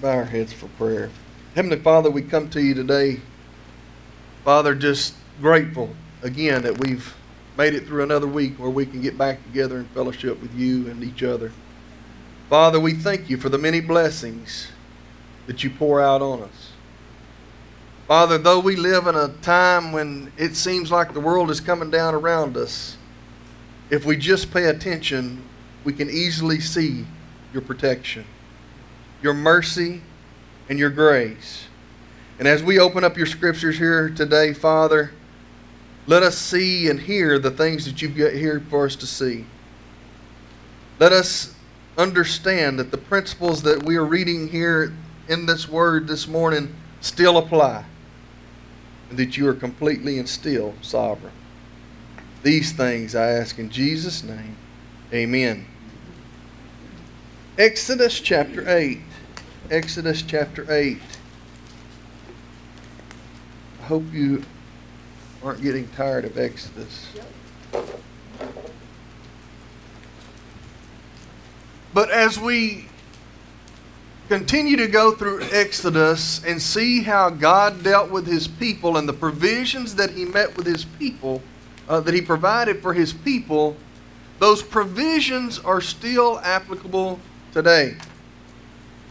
bow our heads for prayer. Heavenly Father, we come to you today, Father, just grateful again that we've made it through another week where we can get back together in fellowship with you and each other. Father, we thank you for the many blessings that you pour out on us. Father, though we live in a time when it seems like the world is coming down around us, if we just pay attention, we can easily see your protection, your mercy, and your grace. And as we open up your scriptures here today, Father, let us see and hear the things that you've got here for us to see. Let us understand that the principles that we are reading here in this word this morning still apply, and that you are completely and still sovereign. These things I ask in Jesus' name. Amen. Exodus chapter 8. Exodus chapter 8. I hope you aren't getting tired of Exodus. But as we continue to go through Exodus and see how God dealt with his people and the provisions that he met with his people, uh, that he provided for his people, those provisions are still applicable today.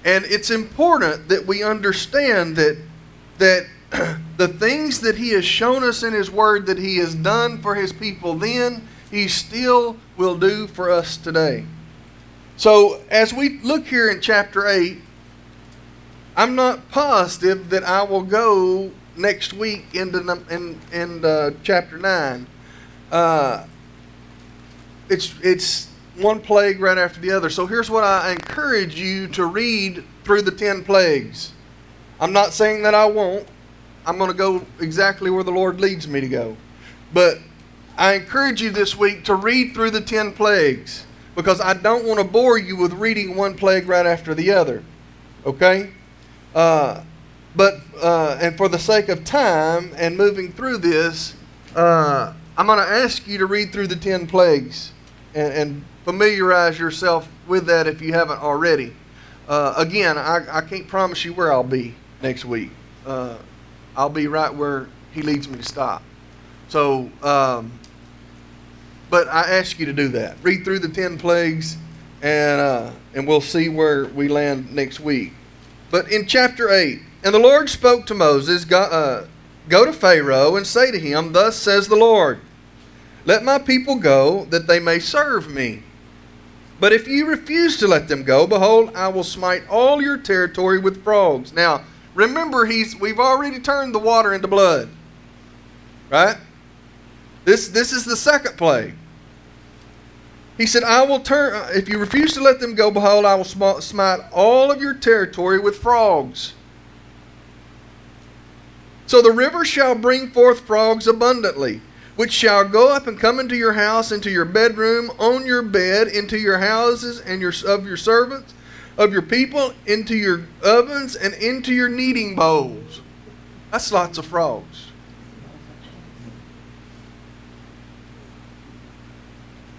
And it's important that we understand that that the things that he has shown us in his word that he has done for his people then, he still will do for us today. So, as we look here in chapter 8, I'm not positive that I will go next week into in, in uh, chapter 9. Uh, it's, it's one plague right after the other. So here's what I encourage you to read through the 10 plagues. I'm not saying that I won't. I'm going to go exactly where the Lord leads me to go. But I encourage you this week to read through the 10 plagues because I don't want to bore you with reading one plague right after the other. Okay? Uh, but, uh, and for the sake of time and moving through this, uh, I'm going to ask you to read through the 10 plagues and, and familiarize yourself with that if you haven't already. Uh, again, I, I can't promise you where I'll be next week. Uh, I'll be right where He leads me to stop. So, um, but I ask you to do that. Read through the 10 plagues, and, uh, and we'll see where we land next week. But in chapter 8, and the Lord spoke to Moses, go, uh, go to Pharaoh and say to him, Thus says the Lord, Let my people go, that they may serve me. But if you refuse to let them go, behold, I will smite all your territory with frogs. Now, remember, he's, we've already turned the water into blood. Right? This, this is the second plague. He said, I will turn, if you refuse to let them go, behold, I will smite all of your territory with frogs. So the river shall bring forth frogs abundantly which shall go up and come into your house, into your bedroom, on your bed, into your houses and your of your servants, of your people, into your ovens, and into your kneading bowls. That's lots of frogs.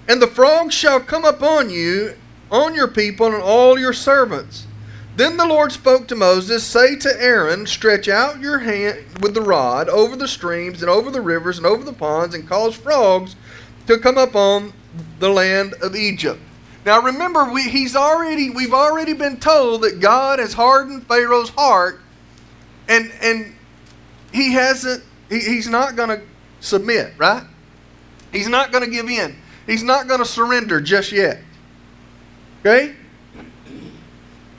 And the frogs shall come upon you, on your people, and all your servants then the Lord spoke to Moses, Say to Aaron, Stretch out your hand with the rod over the streams and over the rivers and over the ponds, and cause frogs to come up on the land of Egypt. Now remember, we, he's already, we've already been told that God has hardened Pharaoh's heart, and, and he hasn't, he, he's not going to submit, right? He's not going to give in. He's not going to surrender just yet. Okay?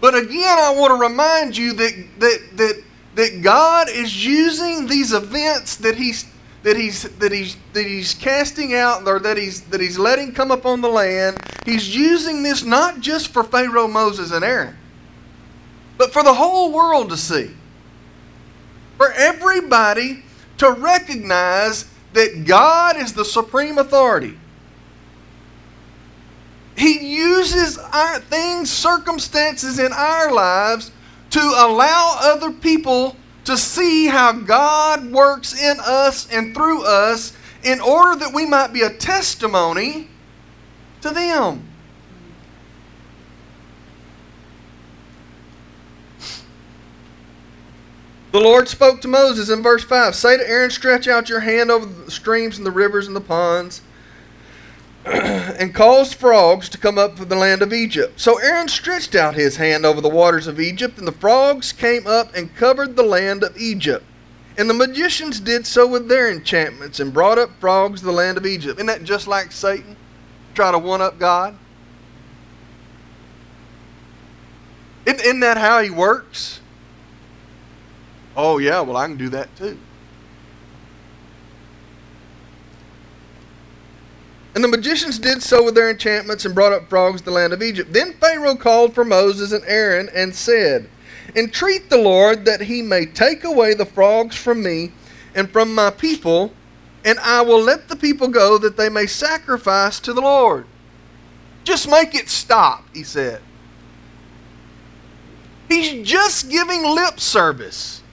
But again, I want to remind you that, that, that, that God is using these events that he's, that, he's, that, he's, that he's casting out or that he's, that he's letting come upon the land. He's using this not just for Pharaoh, Moses, and Aaron, but for the whole world to see. For everybody to recognize that God is the supreme authority. He uses our things, circumstances in our lives to allow other people to see how God works in us and through us in order that we might be a testimony to them. The Lord spoke to Moses in verse 5 Say to Aaron, Stretch out your hand over the streams and the rivers and the ponds, and caused frogs to come up from the land of Egypt. So Aaron stretched out his hand over the waters of Egypt, and the frogs came up and covered the land of Egypt. And the magicians did so with their enchantments and brought up frogs the land of Egypt. Isn't that just like Satan? Try to one up God? Isn't that how he works? Oh, yeah, well, I can do that too. And the magicians did so with their enchantments and brought up frogs to the land of Egypt. Then Pharaoh called for Moses and Aaron and said, Entreat the Lord that he may take away the frogs from me and from my people, and I will let the people go that they may sacrifice to the Lord. Just make it stop, he said. He's just giving lip service.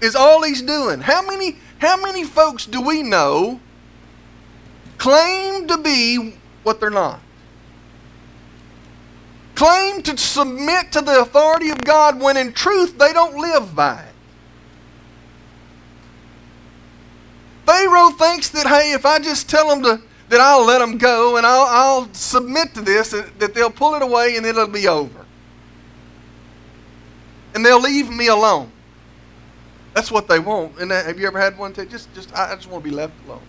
Is all he's doing. How many how many folks do we know claim to be what they're not? Claim to submit to the authority of God when in truth they don't live by it. Pharaoh thinks that, hey, if I just tell them to that I'll let them go and I'll, I'll submit to this, that they'll pull it away and it'll be over. And they'll leave me alone. That's what they want. And uh, have you ever had one? Take, just, just, I just want to be left alone.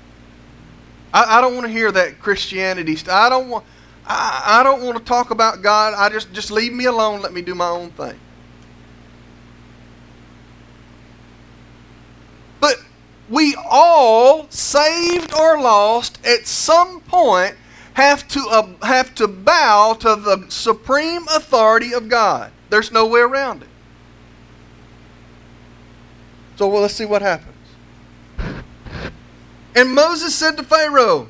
I, I don't want to hear that Christianity stuff. I don't want, I, I don't want to talk about God. I just, just leave me alone. Let me do my own thing. But we all, saved or lost, at some point have to, uh, have to bow to the supreme authority of God. There's no way around it. So well, let's see what happens. And Moses said to Pharaoh,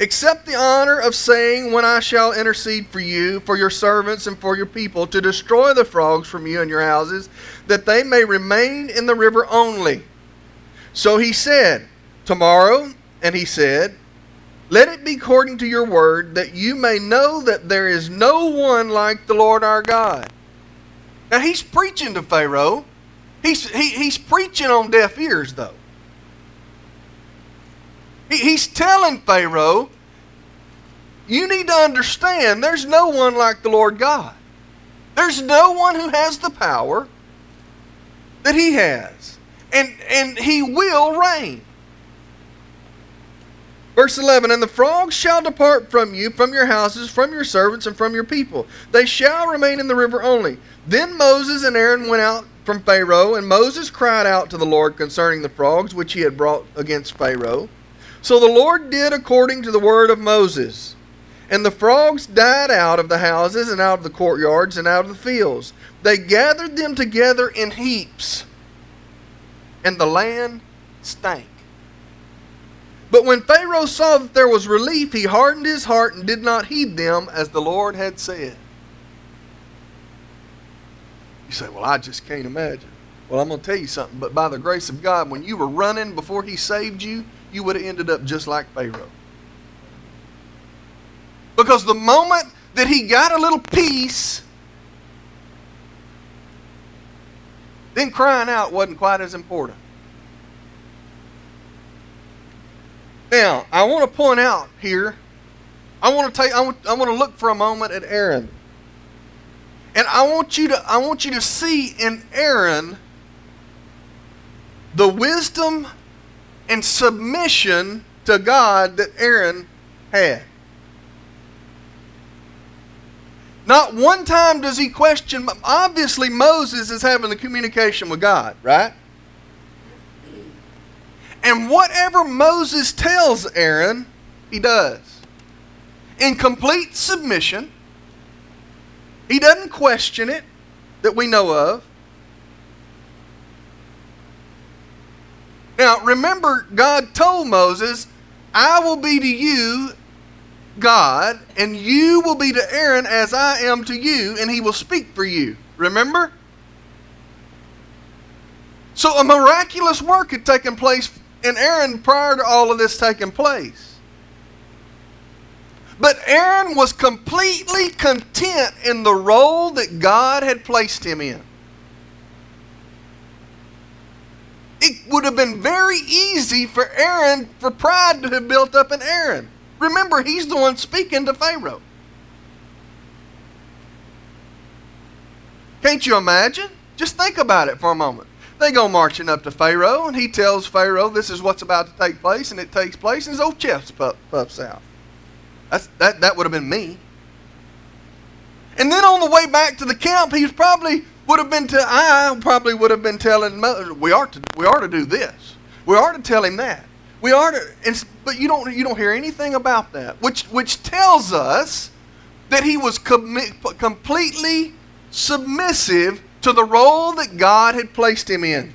Accept the honor of saying, When I shall intercede for you, for your servants, and for your people, to destroy the frogs from you and your houses, that they may remain in the river only. So he said, Tomorrow, and he said, Let it be according to your word, that you may know that there is no one like the Lord our God. Now he's preaching to Pharaoh. He's, he, he's preaching on deaf ears, though. He, he's telling Pharaoh, you need to understand there's no one like the Lord God. There's no one who has the power that he has and, and he will reign. Verse 11 And the frogs shall depart from you, from your houses, from your servants, and from your people. They shall remain in the river only. Then Moses and Aaron went out from Pharaoh, and Moses cried out to the Lord concerning the frogs which he had brought against Pharaoh. So the Lord did according to the word of Moses. And the frogs died out of the houses, and out of the courtyards, and out of the fields. They gathered them together in heaps and the land stank. But when Pharaoh saw that there was relief, he hardened his heart and did not heed them as the Lord had said. You say, Well, I just can't imagine. Well, I'm going to tell you something. But by the grace of God, when you were running before he saved you, you would have ended up just like Pharaoh. Because the moment that he got a little peace, then crying out wasn't quite as important. Now, I want to point out here, I want to take I want, to look for a moment at Aaron. And I want you to I want you to see in Aaron the wisdom and submission to God that Aaron had. Not one time does he question. Obviously, Moses is having the communication with God, right? And whatever Moses tells Aaron, he does. In complete submission. He doesn't question it that we know of. Now, remember, God told Moses, I will be to you God, and you will be to Aaron as I am to you, and he will speak for you. Remember? So a miraculous work had taken place in Aaron prior to all of this taking place. But Aaron was completely content in the role that God had placed him in. It would have been very easy for Aaron, for pride to have built up in Aaron. Remember, he's the one speaking to Pharaoh. Can't you imagine? Just think about it for a moment. They go marching up to Pharaoh, and he tells Pharaoh this is what's about to take place, and it takes place, and his old chest puffs out. That's, that, that would have been me. And then on the way back to the camp, he's probably would have been to I probably would have been telling we are to we are to do this. We are to tell him that. We are to and, but you don't you don't hear anything about that, which which tells us that he was com- completely submissive to the role that God had placed him in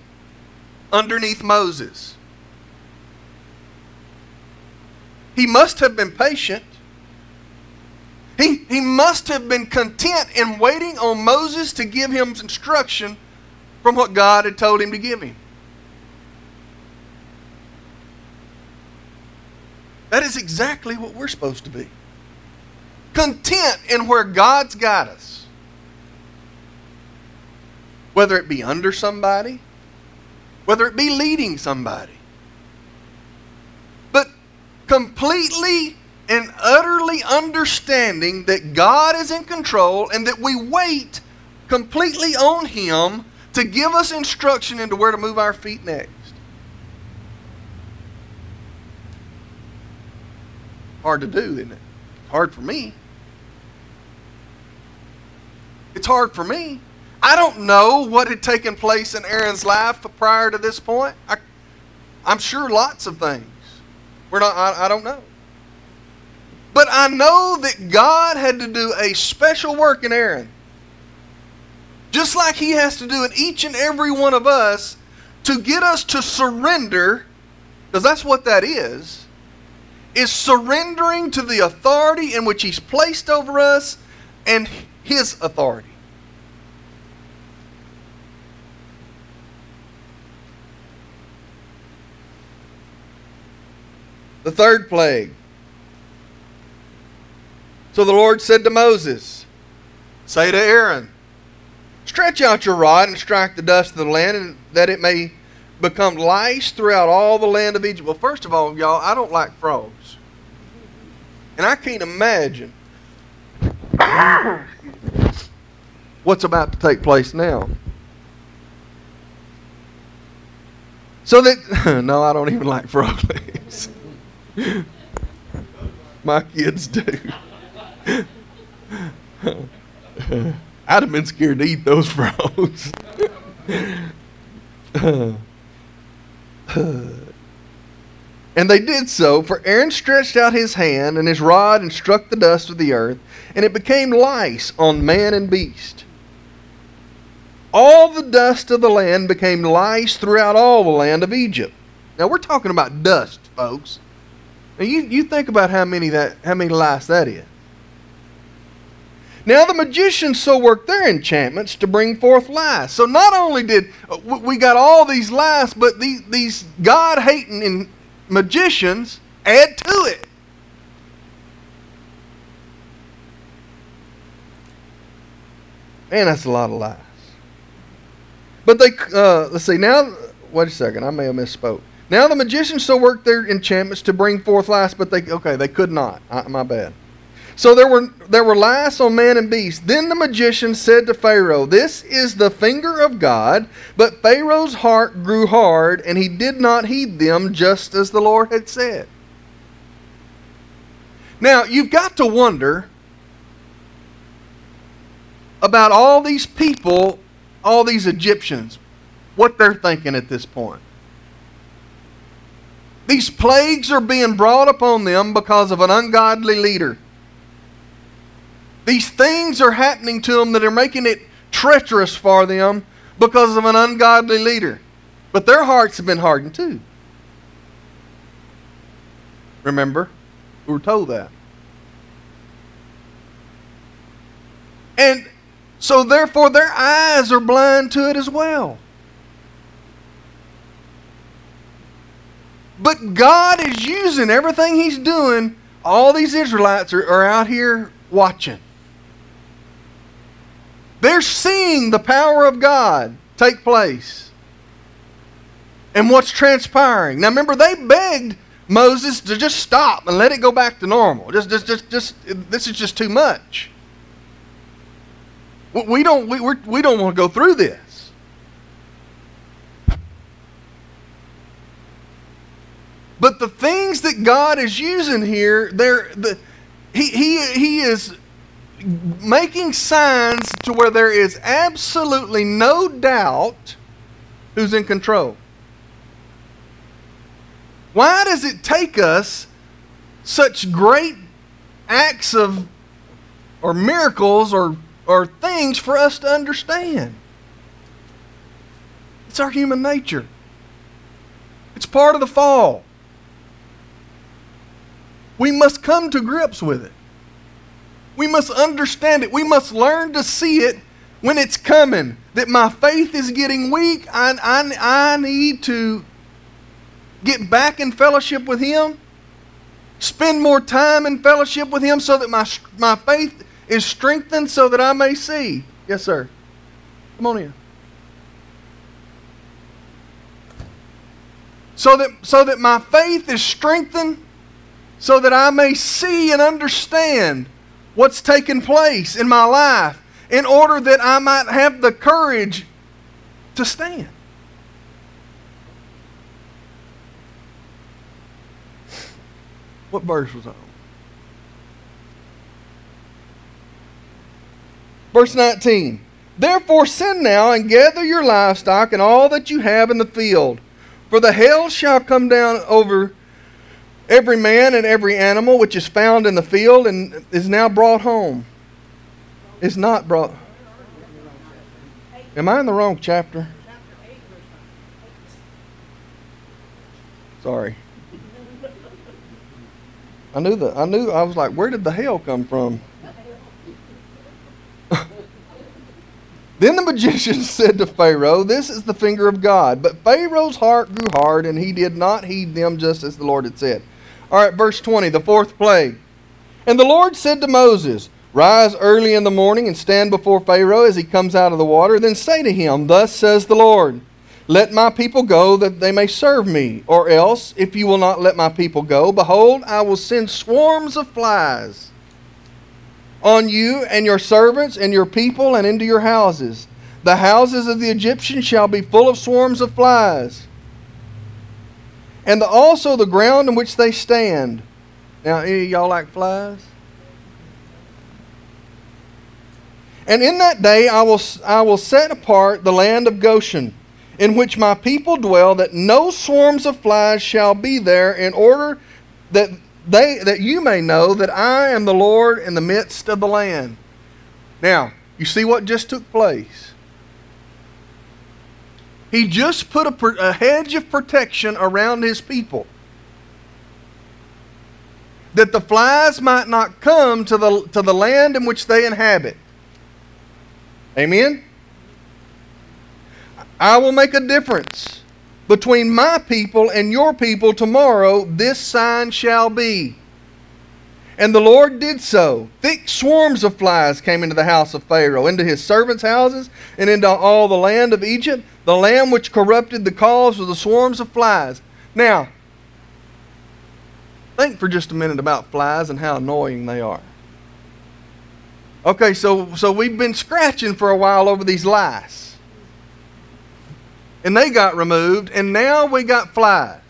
underneath Moses. He must have been patient. He, he must have been content in waiting on Moses to give him instruction from what God had told him to give him. That is exactly what we're supposed to be. Content in where God's got us. Whether it be under somebody, whether it be leading somebody. But completely and utterly understanding that God is in control and that we wait completely on Him to give us instruction into where to move our feet next. Hard to do, isn't it? Hard for me. It's hard for me. I don't know what had taken place in Aaron's life prior to this point. I, am sure lots of things. We're not. I, I don't know. But I know that God had to do a special work in Aaron. Just like He has to do in each and every one of us to get us to surrender, because that's what that is, is surrendering to the authority in which He's placed over us and His authority. The third plague so the Lord said to Moses, Say to Aaron, Stretch out your rod and strike the dust of the land, and that it may become lice throughout all the land of Egypt. Well, first of all, y'all, I don't like frogs. And I can't imagine what's about to take place now. So that, no, I don't even like frog legs. My kids do. I'd have been scared to eat those frogs. and they did so, for Aaron stretched out his hand and his rod and struck the dust of the earth, and it became lice on man and beast. All the dust of the land became lice throughout all the land of Egypt. Now we're talking about dust, folks. Now you, you think about how many that how many lice that is. Now the magicians so worked their enchantments to bring forth lies. So not only did uh, we got all these lies, but these, these God hating magicians add to it. Man, that's a lot of lies. But they, uh, let's see, now, wait a second, I may have misspoke. Now the magicians so worked their enchantments to bring forth lies, but they, okay, they could not. Uh, my bad. So there were there were lice on man and beast. Then the magician said to Pharaoh, This is the finger of God. But Pharaoh's heart grew hard, and he did not heed them, just as the Lord had said. Now you've got to wonder about all these people, all these Egyptians, what they're thinking at this point. These plagues are being brought upon them because of an ungodly leader. These things are happening to them that are making it treacherous for them because of an ungodly leader. But their hearts have been hardened too. Remember? We were told that. And so, therefore, their eyes are blind to it as well. But God is using everything He's doing. All these Israelites are, are out here watching. They're seeing the power of God take place. and what's transpiring. Now remember, they begged Moses to just stop and let it go back to normal. Just, just, just, just this is just too much. We don't, we, we're, we don't want to go through this. But the things that God is using here, they're, the, he, he, he is making signs to where there is absolutely no doubt who's in control. Why does it take us such great acts of or miracles or, or things for us to understand? It's our human nature. It's part of the fall. We must come to grips with it. We must understand it. We must learn to see it when it's coming. That my faith is getting weak. I, I, I need to get back in fellowship with Him, spend more time in fellowship with Him so that my, my faith is strengthened so that I may see. Yes, sir. Come on in. So that, so that my faith is strengthened, so that I may see and understand what's taking place in my life, in order that I might have the courage to stand. What verse was on? Verse 19. Therefore send now and gather your livestock and all that you have in the field, for the hail shall come down over every man and every animal which is found in the field and is now brought home. Is not brought. Am I in the wrong chapter? Sorry. I knew that. I knew. I was like, where did the hail come from? then the magician said to Pharaoh, This is the finger of God. But Pharaoh's heart grew hard, and he did not heed them just as the Lord had said. All right, verse 20, the fourth plague. And the Lord said to Moses, Rise early in the morning and stand before Pharaoh as he comes out of the water. Then say to him, Thus says the Lord. Let my people go that they may serve me. Or else, if you will not let my people go, behold, I will send swarms of flies on you and your servants and your people and into your houses. The houses of the Egyptians shall be full of swarms of flies, and the, also the ground in which they stand. Now, any y'all like flies? And in that day I will, I will set apart the land of Goshen in which my people dwell, that no swarms of flies shall be there, in order that they that you may know that I am the Lord in the midst of the land. Now, you see what just took place. He just put a, a hedge of protection around his people. That the flies might not come to the, to the land in which they inhabit. Amen? I will make a difference between my people and your people tomorrow. This sign shall be. And the Lord did so. Thick swarms of flies came into the house of Pharaoh, into his servants' houses, and into all the land of Egypt. The lamb which corrupted the cause was the swarms of flies. Now, think for just a minute about flies and how annoying they are. Okay, so, so we've been scratching for a while over these lice and they got removed, and now we got flies.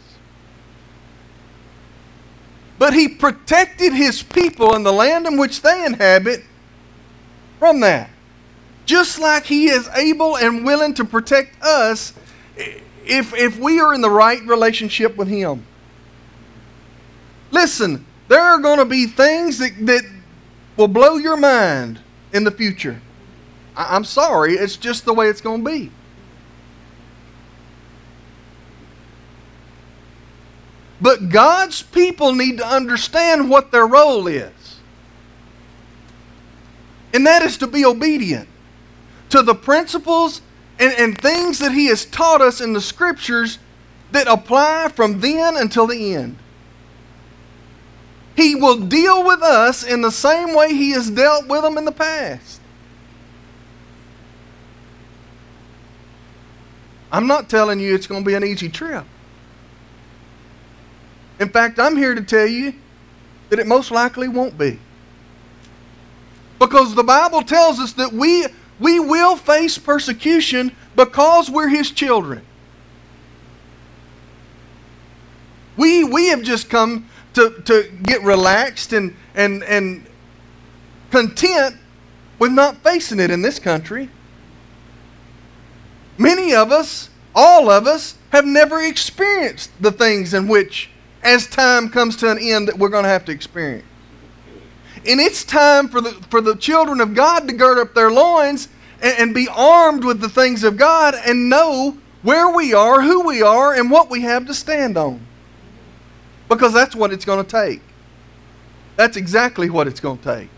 But he protected his people in the land in which they inhabit from that. Just like he is able and willing to protect us if, if we are in the right relationship with him. Listen, there are going to be things that, that will blow your mind in the future. I, I'm sorry, it's just the way it's going to be. But God's people need to understand what their role is. And that is to be obedient to the principles and, and things that He has taught us in the Scriptures that apply from then until the end. He will deal with us in the same way He has dealt with them in the past. I'm not telling you it's going to be an easy trip. In fact, I'm here to tell you that it most likely won't be. Because the Bible tells us that we, we will face persecution because we're His children. We, we have just come to, to get relaxed and, and, and content with not facing it in this country. Many of us, all of us, have never experienced the things in which, as time comes to an end, that we're going to have to experience. And it's time for the, for the children of God to gird up their loins and, and be armed with the things of God and know where we are, who we are, and what we have to stand on. Because that's what it's going to take. That's exactly what it's going to take.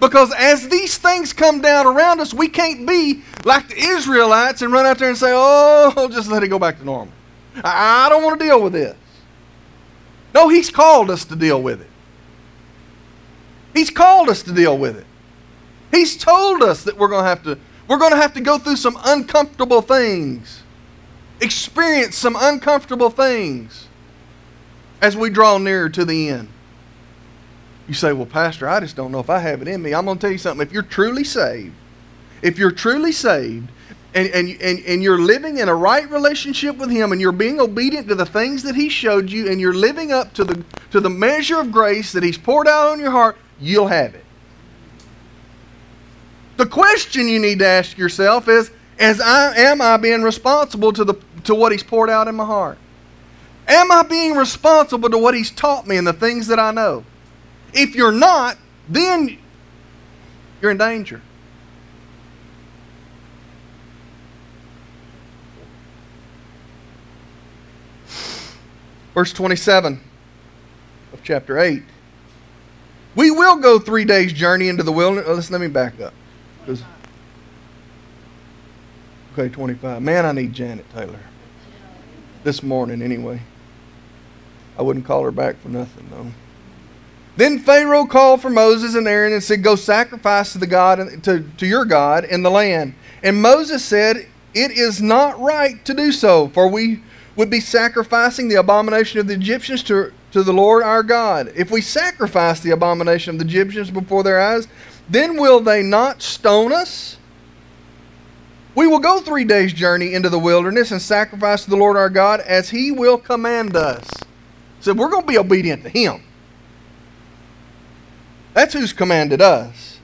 Because as these things come down around us, we can't be like the Israelites and run out there and say, oh, just let it go back to normal. I don't want to deal with this. No, He's called us to deal with it. He's called us to deal with it. He's told us that we're going to have to we're going to have to go through some uncomfortable things. Experience some uncomfortable things as we draw nearer to the end. You say, Well, Pastor, I just don't know if I have it in me. I'm going to tell you something. If you're truly saved, if you're truly saved, and, and, and, and you're living in a right relationship with Him and you're being obedient to the things that He showed you and you're living up to the, to the measure of grace that He's poured out on your heart, you'll have it. The question you need to ask yourself is, as I, am I being responsible to, the, to what He's poured out in my heart? Am I being responsible to what He's taught me and the things that I know? If you're not, then you're in danger. Verse 27 of chapter 8. We will go three days' journey into the wilderness. Oh, let's let me back up. Okay, 25. Man, I need Janet Taylor. This morning, anyway. I wouldn't call her back for nothing, though. Then Pharaoh called for Moses and Aaron and said, Go sacrifice to the God to, to your God in the land. And Moses said, It is not right to do so, for we would be sacrificing the abomination of the Egyptians to, to the Lord our God. If we sacrifice the abomination of the Egyptians before their eyes, then will they not stone us? We will go three days' journey into the wilderness and sacrifice to the Lord our God as he will command us. So we're going to be obedient to him. That's who's commanded us.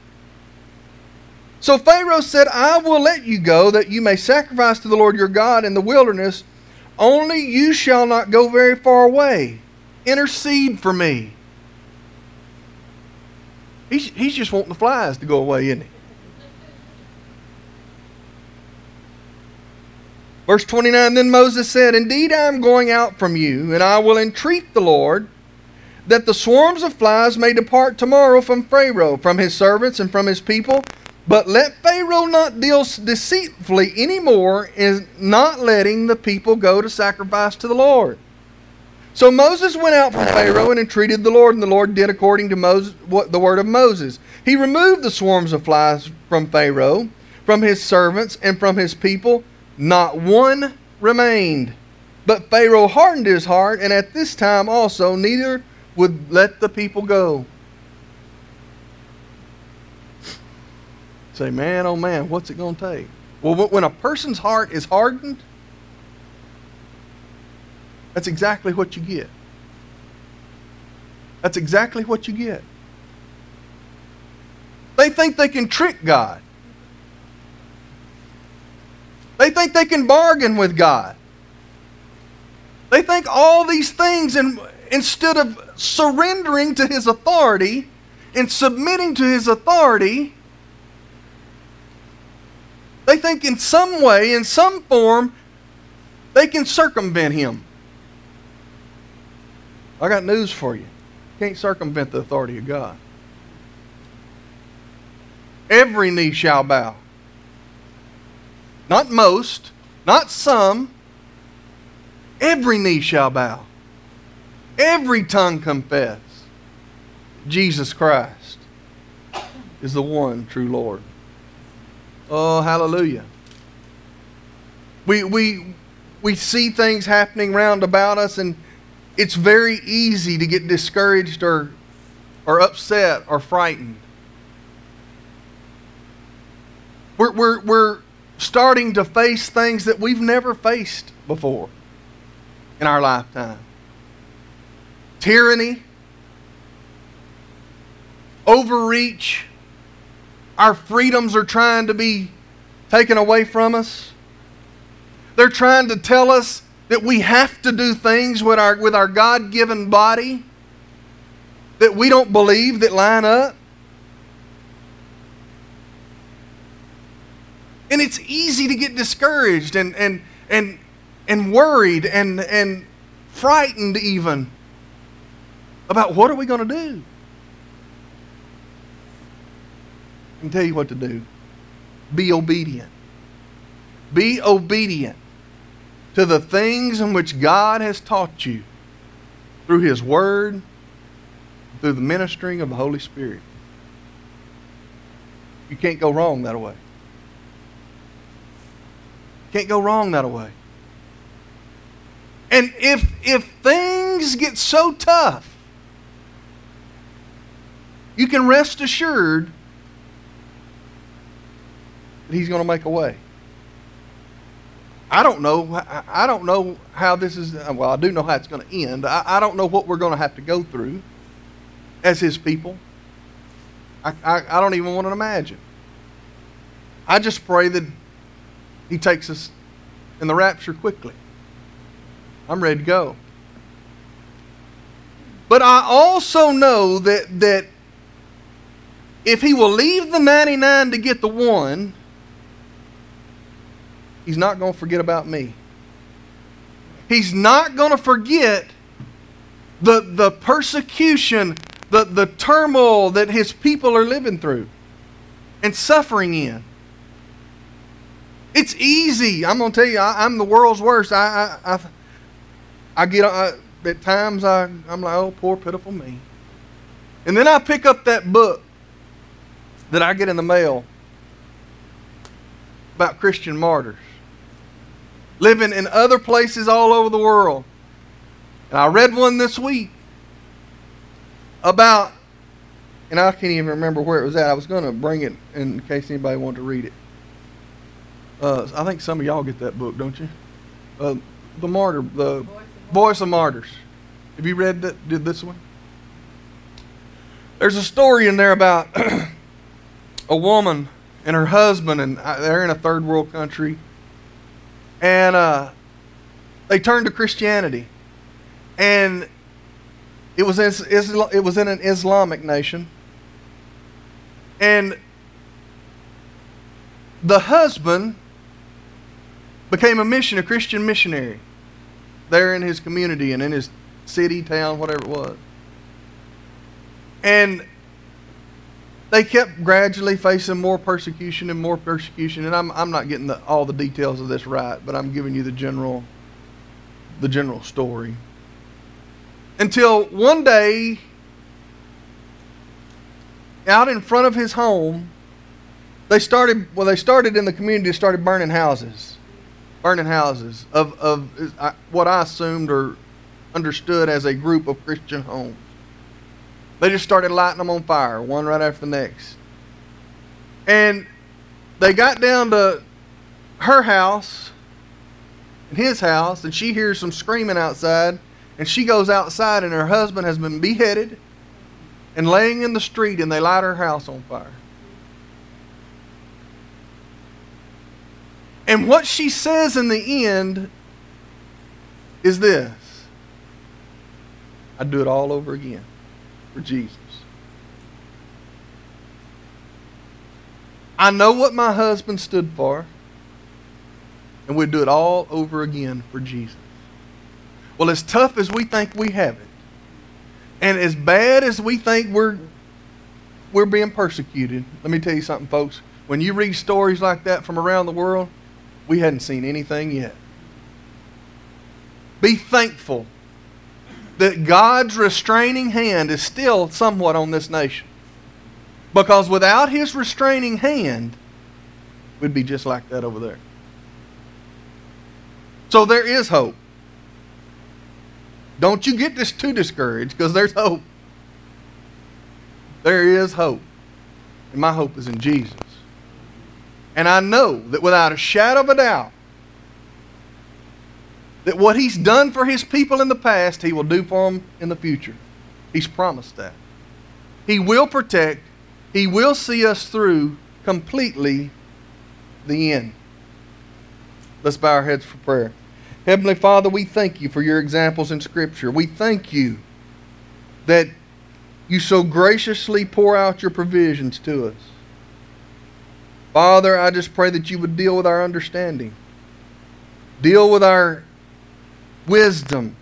So Pharaoh said, I will let you go that you may sacrifice to the Lord your God in the wilderness, only you shall not go very far away. Intercede for me. He's, he's just wanting the flies to go away, isn't he? Verse 29 Then Moses said, Indeed, I am going out from you, and I will entreat the Lord that the swarms of flies may depart tomorrow from Pharaoh, from his servants, and from his people. But let Pharaoh not deal deceitfully any more in not letting the people go to sacrifice to the Lord. So Moses went out from Pharaoh and entreated the Lord, and the Lord did according to Moses, what, the word of Moses. He removed the swarms of flies from Pharaoh, from his servants, and from his people. Not one remained. But Pharaoh hardened his heart, and at this time also neither would let the people go. Say, man, oh man, what's it going to take? Well, when a person's heart is hardened, that's exactly what you get. That's exactly what you get. They think they can trick God. They think they can bargain with God. They think all these things, and instead of surrendering to his authority and submitting to his authority, they think in some way, in some form, they can circumvent him. I got news for you. You can't circumvent the authority of God. Every knee shall bow. Not most, not some. Every knee shall bow. Every tongue confess Jesus Christ is the one true Lord. Oh, hallelujah. We, we, we see things happening round about us, and it's very easy to get discouraged or, or upset or frightened. We're, we're, we're starting to face things that we've never faced before in our lifetime tyranny, overreach. Our freedoms are trying to be taken away from us. They're trying to tell us that we have to do things with our, with our God given body that we don't believe that line up. And it's easy to get discouraged and, and, and, and worried and, and frightened even about what are we going to do. I can tell you what to do. Be obedient. Be obedient to the things in which God has taught you through His Word, through the ministering of the Holy Spirit. You can't go wrong that way. Can't go wrong that way. And if if things get so tough, you can rest assured that he's going to make a way. I don't know. I don't know how this is. Well, I do know how it's going to end. I, I don't know what we're going to have to go through as His people. I, I, I don't even want to imagine. I just pray that He takes us in the rapture quickly. I'm ready to go. But I also know that that if He will leave the 99 to get the one He's not going to forget about me. He's not going to forget the, the persecution, the, the turmoil that his people are living through and suffering in. It's easy. I'm going to tell you, I, am the world's worst. I, I, I, I get, I, at times, I, I'm like, oh, poor, pitiful me. And then I pick up that book that I get in the mail about Christian martyrs living in other places all over the world. And I read one this week about, and I can't even remember where it was at. I was going to bring it in case anybody wanted to read it. Uh, I think some of y'all get that book, don't you? Uh, the Martyr, the Voice of, Voice of Martyrs. Have you read that? Did this one? There's a story in there about a woman and her husband, and uh, they're in a third world country and uh, they turned to Christianity, and it was in, it was in an Islamic nation, and the husband became a mission, a Christian missionary, there in his community and in his city, town, whatever it was, and they kept gradually facing more persecution and more persecution. And I'm, I'm not getting the, all the details of this right, but I'm giving you the general, the general story. Until one day, out in front of his home, they started, well, they started in the community, started burning houses. Burning houses of, of what I assumed or understood as a group of Christian homes. They just started lighting them on fire, one right after the next. And they got down to her house and his house, and she hears some screaming outside. And she goes outside, and her husband has been beheaded and laying in the street, and they light her house on fire. And what she says in the end is this I'd do it all over again for Jesus. I know what my husband stood for, and we'd do it all over again for Jesus. Well, as tough as we think we have it, and as bad as we think we're we're being persecuted, let me tell you something, folks. When you read stories like that from around the world, we hadn't seen anything yet. Be thankful that God's restraining hand is still somewhat on this nation. Because without his restraining hand, we'd be just like that over there. So there is hope. Don't you get this too discouraged because there's hope. There is hope. And my hope is in Jesus. And I know that without a shadow of a doubt, that what He's done for His people in the past, He will do for them in the future. He's promised that. He will protect, He will see us through completely the end. Let's bow our heads for prayer. Heavenly Father, we thank you for your examples in Scripture. We thank you that you so graciously pour out your provisions to us. Father, I just pray that you would deal with our understanding, deal with our wisdom,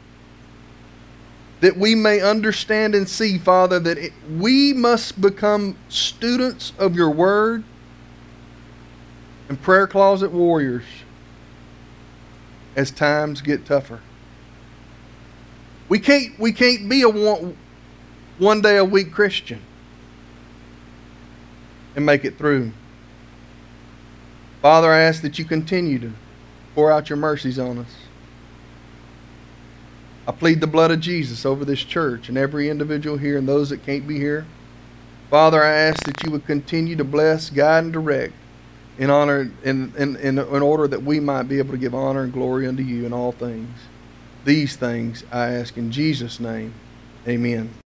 that we may understand and see, Father, that it, we must become students of your word and prayer closet warriors as times get tougher. We can't, we can't be a one, one day a week Christian and make it through. Father, I ask that you continue to pour out your mercies on us. I plead the blood of Jesus over this church and every individual here and those that can't be here. Father, I ask that you would continue to bless, guide, and direct in honor in, in, in, in order that we might be able to give honor and glory unto you in all things. These things I ask in Jesus' name. Amen.